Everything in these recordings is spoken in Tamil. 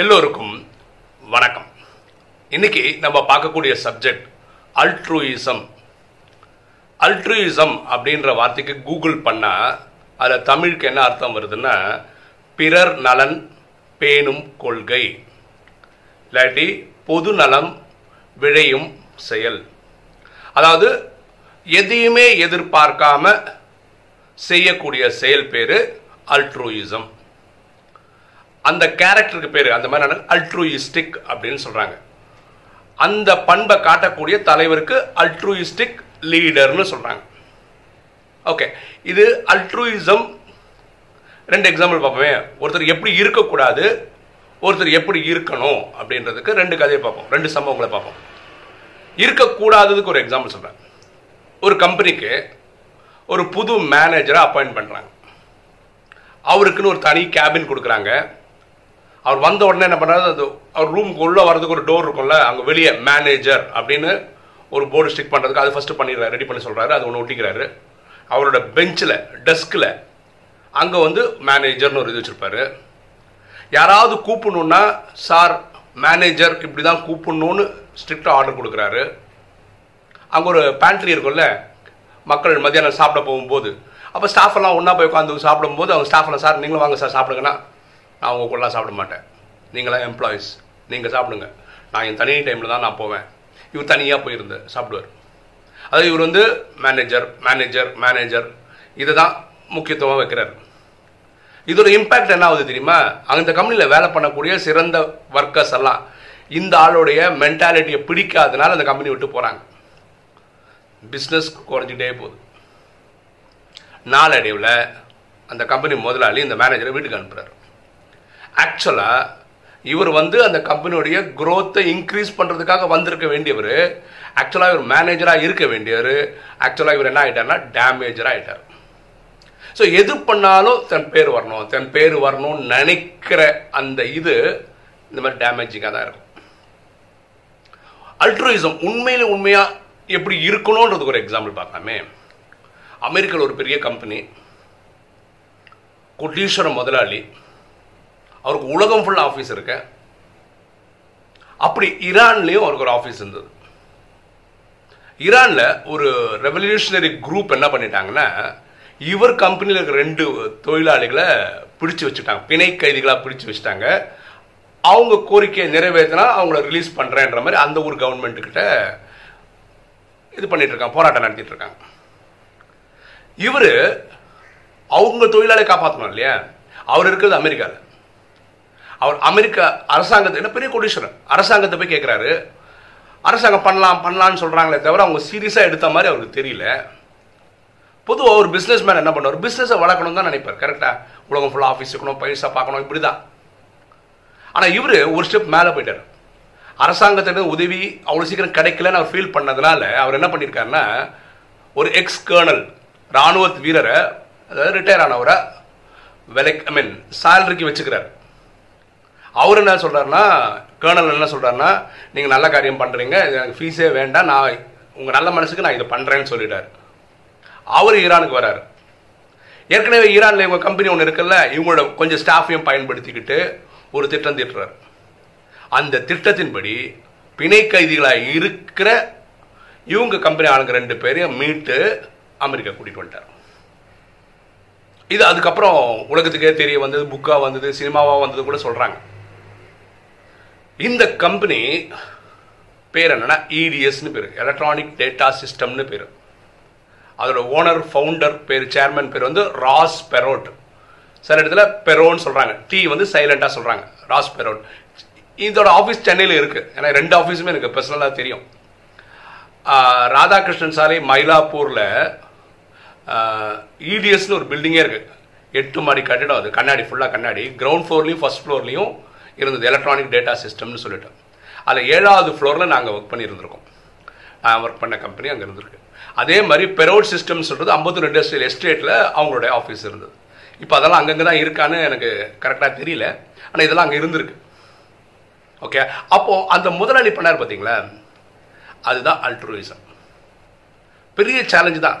எல்லோருக்கும் வணக்கம். இன்னைக்கு நம்ம பார்க்கக்கூடிய சப்ஜெக்ட் அல்ட்ரூயிசம் அல்ட்ரூயிசம் அப்படின்ற வார்த்தைக்கு கூகுள் பண்ணால் அதில் தமிழுக்கு என்ன அர்த்தம் வருதுன்னா பிறர் நலன் பேணும் கொள்கை. இல்லாட்டி பொது நலம் விழையும் செயல். அதாவது எதையுமே எதிர்பார்க்காம செய்யக்கூடிய செயல் பேர் அல்ட்ரூயிசம் அந்த கேரக்டருக்கு பேர் அந்த மாதிரி அல்ட்ரூயிஸ்டிக் அப்படின்னு சொல்கிறாங்க அந்த பண்பை காட்டக்கூடிய தலைவருக்கு அல்ட்ரூயிஸ்டிக் லீடர்னு சொல்கிறாங்க ஓகே இது அல்ட்ரூயிசம் ரெண்டு எக்ஸாம்பிள் பார்ப்போமே. ஒருத்தர் எப்படி இருக்கக்கூடாது ஒருத்தர் எப்படி இருக்கணும் அப்படின்றதுக்கு ரெண்டு கதையை பார்ப்போம். ரெண்டு சம்பவங்களை பார்ப்போம். இருக்கக்கூடாததுக்கு ஒரு எக்ஸாம்பிள் சொல்கிறேன் ஒரு கம்பெனிக்கு ஒரு புது மேனேஜரை அப்பாயிண்ட் பண்ணுறாங்க அவருக்குன்னு ஒரு தனி கேபின் கொடுக்குறாங்க. அவர் வந்த உடனே என்ன பண்ணுறாரு அது அவர் ரூமுக்கு உள்ளே வரதுக்கு ஒரு டோர் இருக்கும்ல அங்கே வெளியே மேனேஜர் அப்படின்னு ஒரு போர்டு ஸ்டிக் பண்ணுறதுக்கு அது ஃபஸ்ட்டு பண்ணிடுறாரு ரெடி பண்ணி சொல்கிறாரு அது ஒன்று ஒட்டிக்கிறாரு. அவரோட பெஞ்சில் டெஸ்கில் அங்கே வந்து மேனேஜர்னு ஒரு இது வச்சுருப்பாரு. யாராவது கூப்பிடணுன்னா சார் மேனேஜர் இப்படி தான் கூப்பிடணும்னு ஸ்ட்ரிக்டாக ஆர்டர் கொடுக்குறாரு. அங்கே ஒரு பேண்ட்ரி இருக்கும்ல மக்கள் மத்தியானம் சாப்பிட போகும்போது. அப்போ ஸ்டாஃப் எல்லாம் ஒன்றா போய் உட்காந்து சாப்பிடும்போது அவங்க ஸ்டாஃப் எல்லாம் சார் நீங்களும் வாங்க சார் சாப்பிடுங்கன்னா நான் உங்கள் கூடலாம் சாப்பிட மாட்டேன். நீங்களாம் எம்ப்ளாயீஸ் நீங்கள் சாப்பிடுங்க. நான் என் தனி டைமில் தான் நான் போவேன். இவர் தனியாக போயிருந்து சாப்பிடுவார். அதாவது இவர் வந்து மேனேஜர் மேனேஜர் மேனேஜர் இதை தான் முக்கியத்துவம் வைக்கிறார். இதோட இம்பேக்ட் என்ன ஆகுது தெரியுமா? அந்த கம்பெனியில் வேலை பண்ணக்கூடிய சிறந்த ஒர்க்கர்ஸ் எல்லாம் இந்த ஆளுடைய மென்டாலிட்டியை பிடிக்காதனால அந்த கம்பெனி விட்டு போகிறாங்க பிஸ்னஸ் குறைஞ்சிட்டே போகுது. நாளடைவில் அந்த கம்பெனி முதலாளி இந்த மேனேஜரை வீட்டுக்கு அனுப்புகிறார் ஆக்சுவலாக இவர் வந்து அந்த கம்பெனியுடைய குரோத்தை இன்க்ரீஸ் பண்ணுறதுக்காக வந்திருக்க வேண்டியவர். ஆக்சுவலாக இவர் மேனேஜராக இருக்க வேண்டியவர். ஆக்சுவலாக இவர் என்ன ஆகிட்டார்னா டேமேஜராக ஆகிட்டார் ஸோ எது பண்ணாலும் தன் பேர் வரணும். தன் பேர் வரணும்னு நினைக்கிற அந்த இது இந்த மாதிரி டேமேஜிங்காக தான் இருக்கும். அல்ட்ரோயிசம் உண்மையில உண்மையாக எப்படி இருக்கணுன்றதுக்கு ஒரு எக்ஸாம்பிள் பார்க்கலாமே. அமெரிக்காவில் ஒரு பெரிய கம்பெனி கொட்டீஸ்வர முதலாளி அவருக்கு உலகம் ஃபுல் ஆஃபீஸ் இருக்கு. அப்படி ஈரான்லேயும் அவருக்கு ஒரு ஆஃபீஸ் இருந்தது. ஈரானில் ஒரு ரெவல்யூஷனரி குரூப் என்ன பண்ணிட்டாங்கன்னா இவர் கம்பெனியில் இருக்கிற ரெண்டு தொழிலாளிகளை பிடிச்சு வச்சுட்டாங்க. பிணை கைதிகளாக பிடிச்சு வச்சுட்டாங்க. அவங்க கோரிக்கையை நிறைவேற்றினா அவங்கள ரிலீஸ் பண்ணுறேன்ற மாதிரி அந்த ஊர் கவர்மெண்ட்டுக்கிட்ட இது பண்ணிட்டு இருக்காங்க போராட்டம் நடத்திட்டு இருக்காங்க. இவர் அவங்க தொழிலாளி காப்பாற்றணும் இல்லையா? அவர் இருக்கிறது அமெரிக்காவில் அவர் அமெரிக்கா அரசாங்கத்தை என்ன பெரிய கொடிஷனர் அரசாங்கத்தை போய் கேட்குறாரு அரசாங்கம் பண்ணலாம் பண்ணலாம்னு சொல்கிறாங்களே தவிர அவங்க சீரியஸாக எடுத்த மாதிரி அவருக்கு தெரியல. பொதுவாக ஒரு பிஸ்னஸ் மேன் என்ன பண்ணுவார்? பிஸ்னஸை வளர்க்கணும் தான் நினைப்பார். கரெக்டாக உலகம் ஃபுல்லாக ஆஃபீஸ் இருக்கணும் பைசா பார்க்கணும் இப்படி தான் ஆனால் இவர் ஒரு ஸ்டெப் மேலே போயிட்டார். அரசாங்கத்திலிருந்து உதவி அவ்வளோ சீக்கிரம் கிடைக்கலன்னு அவர் ஃபீல் பண்ணதுனால அவர் என்ன பண்ணியிருக்காருன்னா ஒரு எக்ஸ் கேர்னல் இராணுவ வீரரை அதாவது ரிட்டையர் ஆனவரை விலை ஐ மீன் சேலரிக்கு வச்சுக்கிறார். அவர் என்ன சொல்கிறாருன்னா கேர்னல் என்ன சொல்கிறாருன்னா நீங்கள் நல்ல காரியம் பண்ணுறீங்க எனக்கு ஃபீஸே வேண்டாம் நான் உங்கள் நல்ல மனசுக்கு நான் இதை பண்ணுறேன்னு சொல்லிட்டார். அவர் ஈரானுக்கு வராரு. ஏற்கனவே ஈரானில் இவங்க கம்பெனி ஒன்று இருக்குல்ல இவங்களோட கொஞ்சம் ஸ்டாஃபையும் பயன்படுத்திக்கிட்டு ஒரு திட்டம் தீட்டுறாரு. அந்த திட்டத்தின்படி பிணை கைதிகளாக இருக்கிற இவங்க கம்பெனி ஆளுங்க ரெண்டு பேரையும் மீட்டு அமெரிக்கா கூட்டிகிட்டு வந்துட்டார். இது அதுக்கப்புறம் உலகத்துக்கே தெரிய வந்தது புக்காக வந்தது சினிமாவாக வந்தது கூட சொல்கிறாங்க இந்த கம்பெனி பேர் என்னன்னா இடிஎஸ்னு பேர். எலக்ட்ரானிக் டேட்டா சிஸ்டம்னு பேர். அதோட ஓனர் ஃபவுண்டர் பேர் சேர்மன் பேர் வந்து ராஸ் பெரோட். சில இடத்துல பெரோன்னு சொல்கிறாங்க டி வந்து சைலண்டாக சொல்கிறாங்க ராஸ் பெரோட். இதோட ஆஃபீஸ் சென்னையில் இருக்குது ஏன்னா ரெண்டு ஆஃபீஸுமே எனக்கு பர்சனலாக தெரியும். ராதாகிருஷ்ணன் சாலை மயிலாப்பூரில் இடிஎஸ்னு ஒரு பில்டிங்கே இருக்குது எட்டு மாடி கட்டிடம் அது. கண்ணாடி ஃபுல்லாக கண்ணாடி. கிரவுண்ட் ஃப்ளோர்லேயும் ஃபஸ்ட் ஃப்ளோர்லேயும் இருந்தது. எலக்ட்ரானிக் டேட்டா சிஸ்டம்னு சொல்லிட்டு. அதில் ஏழாவது ஃப்ளோரில் நாங்கள் ஒர்க் பண்ணியிருந்திருக்கோம். நான் ஒர்க் பண்ண கம்பெனி அங்கே இருந்திருக்கு. அதே மாதிரி பெரோட் சிஸ்டம் சொல்கிறது ஐம்பத்தொரு இண்டஸ்ட்ரியல் எஸ்டேட்டில் அவங்களுடைய ஆஃபீஸ் இருந்தது. இப்போ அதெல்லாம் அங்கங்கே தான் இருக்கான்னு எனக்கு கரெக்டாக தெரியல. ஆனால் இதெல்லாம் அங்கே இருந்திருக்கு. ஓகே அப்போது அந்த முதலாளி பண்ணார் பார்த்தீங்களா அதுதான் அல்ட்ரூயிசம் பெரிய சேலஞ்சு தான்.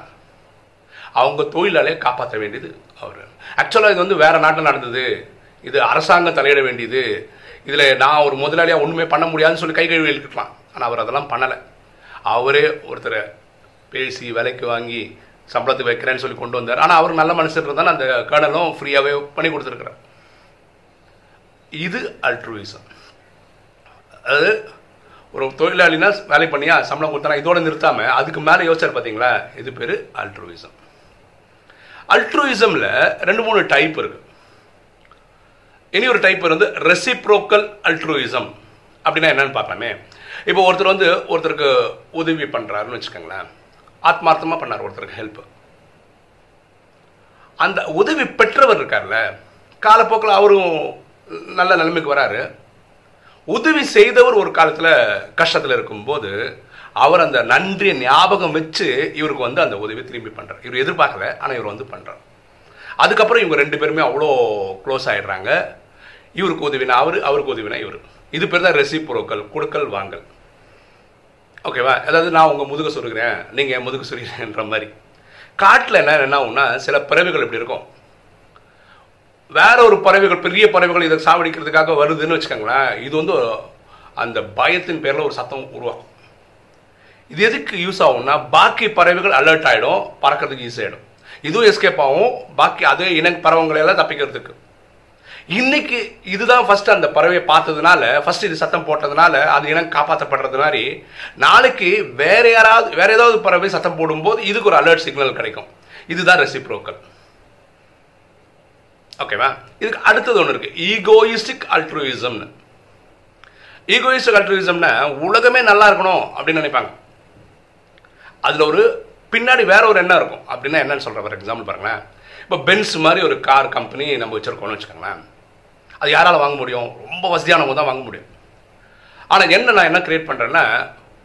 அவங்க தொழிலாளியை காப்பாற்ற வேண்டியது அவர். ஆக்சுவலாக இது வந்து வேறு நாட்டில் நடந்தது. இது அரசாங்கம் தலையிட வேண்டியது. இதில் நான் ஒரு முதலாளியாக ஒன்றுமே பண்ண முடியாதுன்னு சொல்லி கை கழுவி இருக்கலாம் ஆனால் அவர் அதெல்லாம் பண்ணலை. அவரே ஒருத்தரை பேசி விலைக்கு வாங்கி சம்பளத்துக்கு வைக்கிறேன்னு சொல்லி கொண்டு வந்தார். ஆனால் அவர் நல்ல மனுஷன் இருந்தாலும் அந்த கேர்னலும் ஃப்ரீயாகவே பண்ணி கொடுத்துருக்குறார். இது அல்ட்ருவிசம் அதாவது ஒரு தொழிலாளினா வேலை பண்ணியா சம்பளம் கொடுத்தா இதோட நிறுத்தாம அதுக்கு மேலே யோசிச்சார் பார்த்தீங்களா இது பேர் அல்ட்ருவிசம் அல்ட்ருவிசமில் ரெண்டு மூணு டைப் இருக்குது இனி ஒரு டைப் வந்து ரெசிப்ரோக்கல் அல்ட்ரூயிசம் அப்படின்னா என்னன்னு பார்க்கலாமே இப்போ ஒருத்தர் வந்து ஒருத்தருக்கு உதவி பண்ணுறாருன்னு வச்சுக்கோங்களேன். ஆத்மார்த்தமாக பண்ணார் ஒருத்தருக்கு ஹெல்ப் அந்த உதவி பெற்றவர் இருக்கார்ல காலப்போக்கில் அவரும் நல்ல நிலைமைக்கு வராரு. உதவி செய்தவர் ஒரு காலத்தில் கஷ்டத்தில் இருக்கும்போது அவர் அந்த நன்றியை ஞாபகம் வச்சு இவருக்கு வந்து அந்த உதவி திரும்பி பண்ணுறார் இவர் எதிர்பார்க்கல ஆனால் இவர் வந்து பண்ணுறார் அதுக்கப்புறம் இவங்க ரெண்டு பேருமே அவ்வளோ க்ளோஸ் ஆகிடுறாங்க இவருக்கு உதவினா அவர் அவருக்கு உதவினா இவர். இது பேர் தான் ரெசிப்ரோக்கல் கொடுக்கல் வாங்கல். ஓகேவா அதாவது நான் உங்கள் முதுக சொல்கிறேன் நீங்கள் என் முதுகு சொல்கிறேன்ற மாதிரி. காட்டில் என்ன என்ன ஆகும்னா சில பறவைகள் இப்படி இருக்கும். வேற ஒரு பறவைகள் பெரிய பறவைகள் இதை சாவடிக்கிறதுக்காக வருதுன்னு வச்சுக்கோங்களேன் இது வந்து அந்த பயத்தின் பேரில் ஒரு சத்தம் உருவாகும் இது எதுக்கு யூஸ் ஆகும்னா பாக்கி பறவைகள் அலர்ட் ஆகிடும் பறக்கிறதுக்கு யூஸ் ஆகிடும் இதுவும் எஸ்கேப் ஆகும் பாக்கி அதே இன பறவைங்களெல்லாம் தப்பிக்கிறதுக்கு. இன்னைக்கு இதுதான் ஃபர்ஸ்ட் அந்த பறவையை பார்த்ததுனால ஃபர்ஸ்ட் இது சத்தம் போட்டதுனால அது இனம் காப்பாற்றப்படுறது மாதிரி நாளைக்கு வேற யாராவது வேற ஏதாவது பறவை சத்தம் போடும்போது இதுக்கு ஒரு அலர்ட் சிக்னல் கிடைக்கும். இதுதான் ரெசிப்ரோக்கல் ஓகேவா இதுக்கு அடுத்தது ஒன்று இருக்கு. ஈகோயிஸ்டிக் அல்ட்ரூயிசம்னு ஈகோயிஸ்டிக் அல்ட்ரூயிசம்னா உலகமே நல்லா இருக்கணும் அப்படின்னு நினைப்பாங்க. அதில் ஒரு பின்னாடி வேற ஒரு எண்ணம் இருக்கும். அப்படின்னா என்னன்னு சொல்கிறேன் ஃபார் எக்ஸாம்பிள் பாருங்களேன். இப்போ பென்ஸ் மாதிரி ஒரு கார் கம்பெனி நம்ம வச்சிருக்கோம்னு வச்சுக்கோங்களேன். அது யாரால் வாங்க முடியும்? ரொம்ப வசதியானவங்க தான் வாங்க முடியும். ஆனால் என்ன நான் என்ன கிரியேட் பண்ணுறேன்னா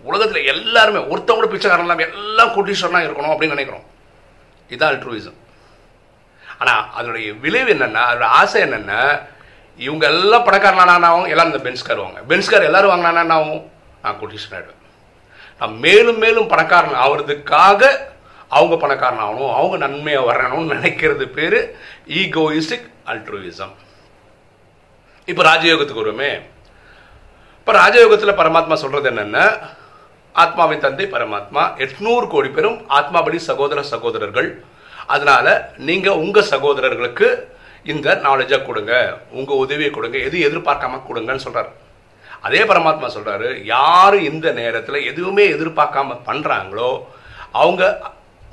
உலகத்தில் எல்லாருமே ஒருத்தவங்க கூட பிச்சைக்காரன் இல்லாமல் எல்லாம் கோட்டீஸ்வரனாக இருக்கணும் அப்படின்னு நினைக்கிறோம். இதுதான் அல்ட்ரூயிசம் ஆனால் அதனுடைய விளைவு என்னென்னா அதோட ஆசை என்னென்னா இவங்க எல்லாம் பணக்காரனானாவும் எல்லாம் இந்த பென்ஸ் கார் வாங்க. பென்ஸ் கார் எல்லாரும் வாங்கினானாவும் நான் கோட்டீஸ்வரன் ஆகிடுவேன் நான் மேலும் மேலும் பணக்காரன் ஆகிறதுக்காக அவங்க பணக்காரன் ஆகணும் அவங்க நன்மையாக வரணும்னு நினைக்கிறது பேர் ஈகோயிஸ்டிக் அல்ட்ரோயிசம் இப்போ ராஜயோகத்துக்கு வருவோமே. இப்போ ராஜயோகத்தில் பரமாத்மா சொல்கிறது என்னென்ன ஆத்மாவின் தந்தை பரமாத்மா எட்நூறு கோடி பேரும் ஆத்மாபடி சகோதர சகோதரர்கள். அதனால் நீங்கள் உங்கள் சகோதரர்களுக்கு இந்த நாலேஜாக கொடுங்க உங்கள் உதவியை கொடுங்க எது எதிர்பார்க்காம கொடுங்கன்னு சொல்கிறார் அதே பரமாத்மா சொல்கிறாரு யார் இந்த நேரத்தில் எதுவுமே எதிர்பார்க்காம பண்ணுறாங்களோ அவங்க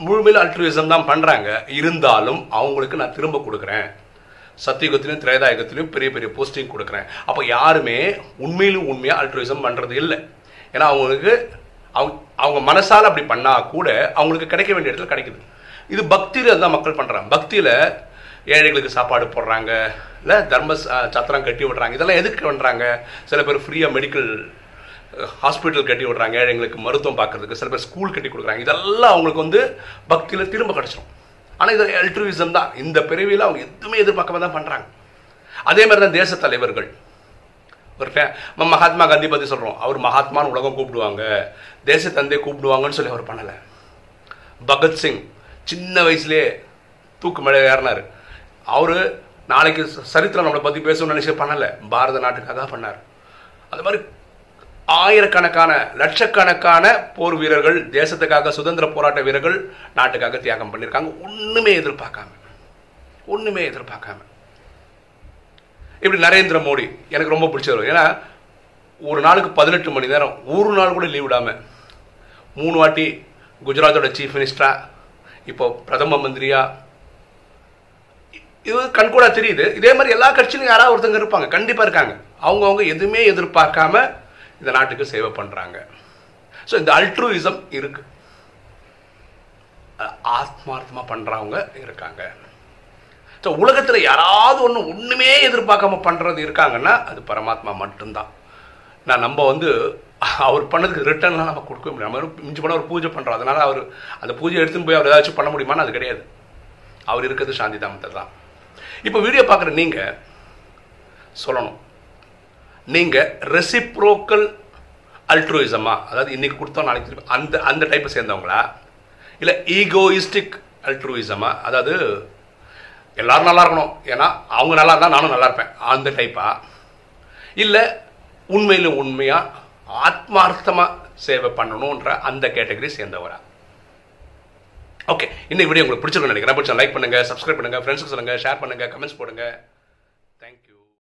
முழுமையில் அல்ட்ருவிசம் தான் பண்ணுறாங்க இருந்தாலும் அவங்களுக்கு நான் திரும்ப கொடுக்குறேன். சத்தியுகத்திலையும் திரேதாயுகத்திலையும் பெரிய பெரிய போஸ்டிங் கொடுக்குறேன். அப்போ யாருமே உண்மையிலும் உண்மையாக அல்ட்ருவிசம் பண்ணுறது இல்லை. ஏன்னா அவங்களுக்கு அவங்க அவங்க மனசால் அப்படி பண்ணால் கூட அவங்களுக்கு கிடைக்க வேண்டிய இடத்துல கிடைக்குது. இது பக்தியில் தான் மக்கள் பண்ணுறாங்க பக்தியில் ஏழைகளுக்கு சாப்பாடு போடுறாங்க. இல்லை தர்ம சத்திரம் கட்டி விடுறாங்க. இதெல்லாம் எதுக்கு பண்ணுறாங்க சில பேர் ஃப்ரீயாக மெடிக்கல் ஹாஸ்பிட்டல் கட்டி விடுறாங்க ஏழைங்களுக்கு மருத்துவம் பார்க்கறதுக்கு. சில பேர் ஸ்கூல் கட்டி கொடுக்குறாங்க. இதெல்லாம் அவங்களுக்கு வந்து பக்தியில் திரும்ப கிடச்சிடும் ஆனால் இது எல்ட்ரிவிசம் தான். இந்த பிறவியில் அவங்க எதுவுமே எதிர்பார்க்காம தான் பண்ணுறாங்க அதே மாதிரி தான் தேச தலைவர்கள். ஒரு மகாத்மா காந்தி பற்றி சொல்கிறோம் அவர் மகாத்மான்னு உலகம் கூப்பிடுவாங்க. தேச தந்தை கூப்பிடுவாங்கன்னு சொல்லி அவர் பண்ணலை. பகத்சிங் சின்ன வயசுலேயே தூக்கு மழை ஏறினார். அவர் நாளைக்கு சரித்திரம் நம்மளை பற்றி பேசணும்னு நினைச்சு பண்ணலை. பாரத நாட்டுக்காக பண்ணார். அது மாதிரி ஆயிரக்கணக்கான லட்சக்கணக்கான போர் வீரர்கள் தேசத்துக்காக சுதந்திர போராட்ட வீரர்கள் நாட்டுக்காக தியாகம் பண்ணியிருக்காங்க ஒன்றுமே எதிர்பார்க்காம. ஒன்றுமே எதிர்பார்க்காம. இப்படி நரேந்திர மோடி எனக்கு ரொம்ப பிடிச்சது ஏன்னா ஒரு நாளுக்கு பதினெட்டு மணி நேரம் ஒரு நாள் கூட லீவ் விடாமல் மூணு வாட்டி குஜராத்தோட சீஃப் மினிஸ்டரா இப்போ பிரதம மந்திரியா இது கண்கூடா தெரியுது. இதே மாதிரி எல்லா கட்சியிலும் யாராவது ஒருத்தங்க இருப்பாங்க. கண்டிப்பாக இருக்காங்க. அவங்கவுங்க எதுவுமே எதிர்பார்க்காம இந்த நாட்டுக்கு சேவை பண்ணுறாங்க ஸோ இந்த அல்ட்ரூயிசம் இருக்கு. ஆத்மார்த்தமாக பண்ணுறவங்க இருக்காங்க. ஸோ உலகத்தில் யாராவது ஒன்று ஒன்றுமே எதிர்பார்க்காம பண்ணுறது இருக்காங்கன்னா அது பரமாத்மா மட்டும்தான். நான் நம்ம வந்து அவர் பண்ணதுக்கு ரிட்டர்ன்லாம் நம்ம கொடுக்க முடியும் நம்ம மிஞ்சி பண்ண ஒரு பூஜை பண்ணுறோம் அதனால அவர் அந்த பூஜை எடுத்துன்னு போய் அவர் ஏதாச்சும் பண்ண முடியுமான்னு அது கிடையாது. அவர் இருக்கிறது சாந்தி தாமத்தில் தான். இப்போ வீடியோ பார்க்குற நீங்கள் சொல்லணும். நீங்கள் ரெசிப்ரோக்கல் அல்ட்ரோயிசமா அதாவது இன்னைக்கு கொடுத்தோம் நாளைக்கு திருப்பி அந்த அந்த டைப்பை சேர்ந்தவங்களா? இல்லை ஈகோயிஸ்டிக் அல்ட்ரோயிசமா அதாவது எல்லாரும் நல்லா இருக்கணும். ஏன்னா அவங்க நல்லா இருந்தால் நானும் நல்லா இருப்பேன். அந்த டைப்பா இல்லை உண்மையில உண்மையாக ஆத்மார்த்தமாக சேவை பண்ணணுன்ற அந்த கேட்டகரி சேர்ந்தவரா? ஓகே இந்த வீடியோ உங்களுக்கு பிடிச்சிருக்குன்னு நினைக்கிறேன். பிடிச்சா லைக் பண்ணுங்க சப்ஸ்கிரைப் பண்ணுங்கள் ஃப்ரெண்ட்ஸுக்கு சொல்லுங்க ஷேர் பண்ணுங்கள் கமெண்ட்ஸ் போடுங்க.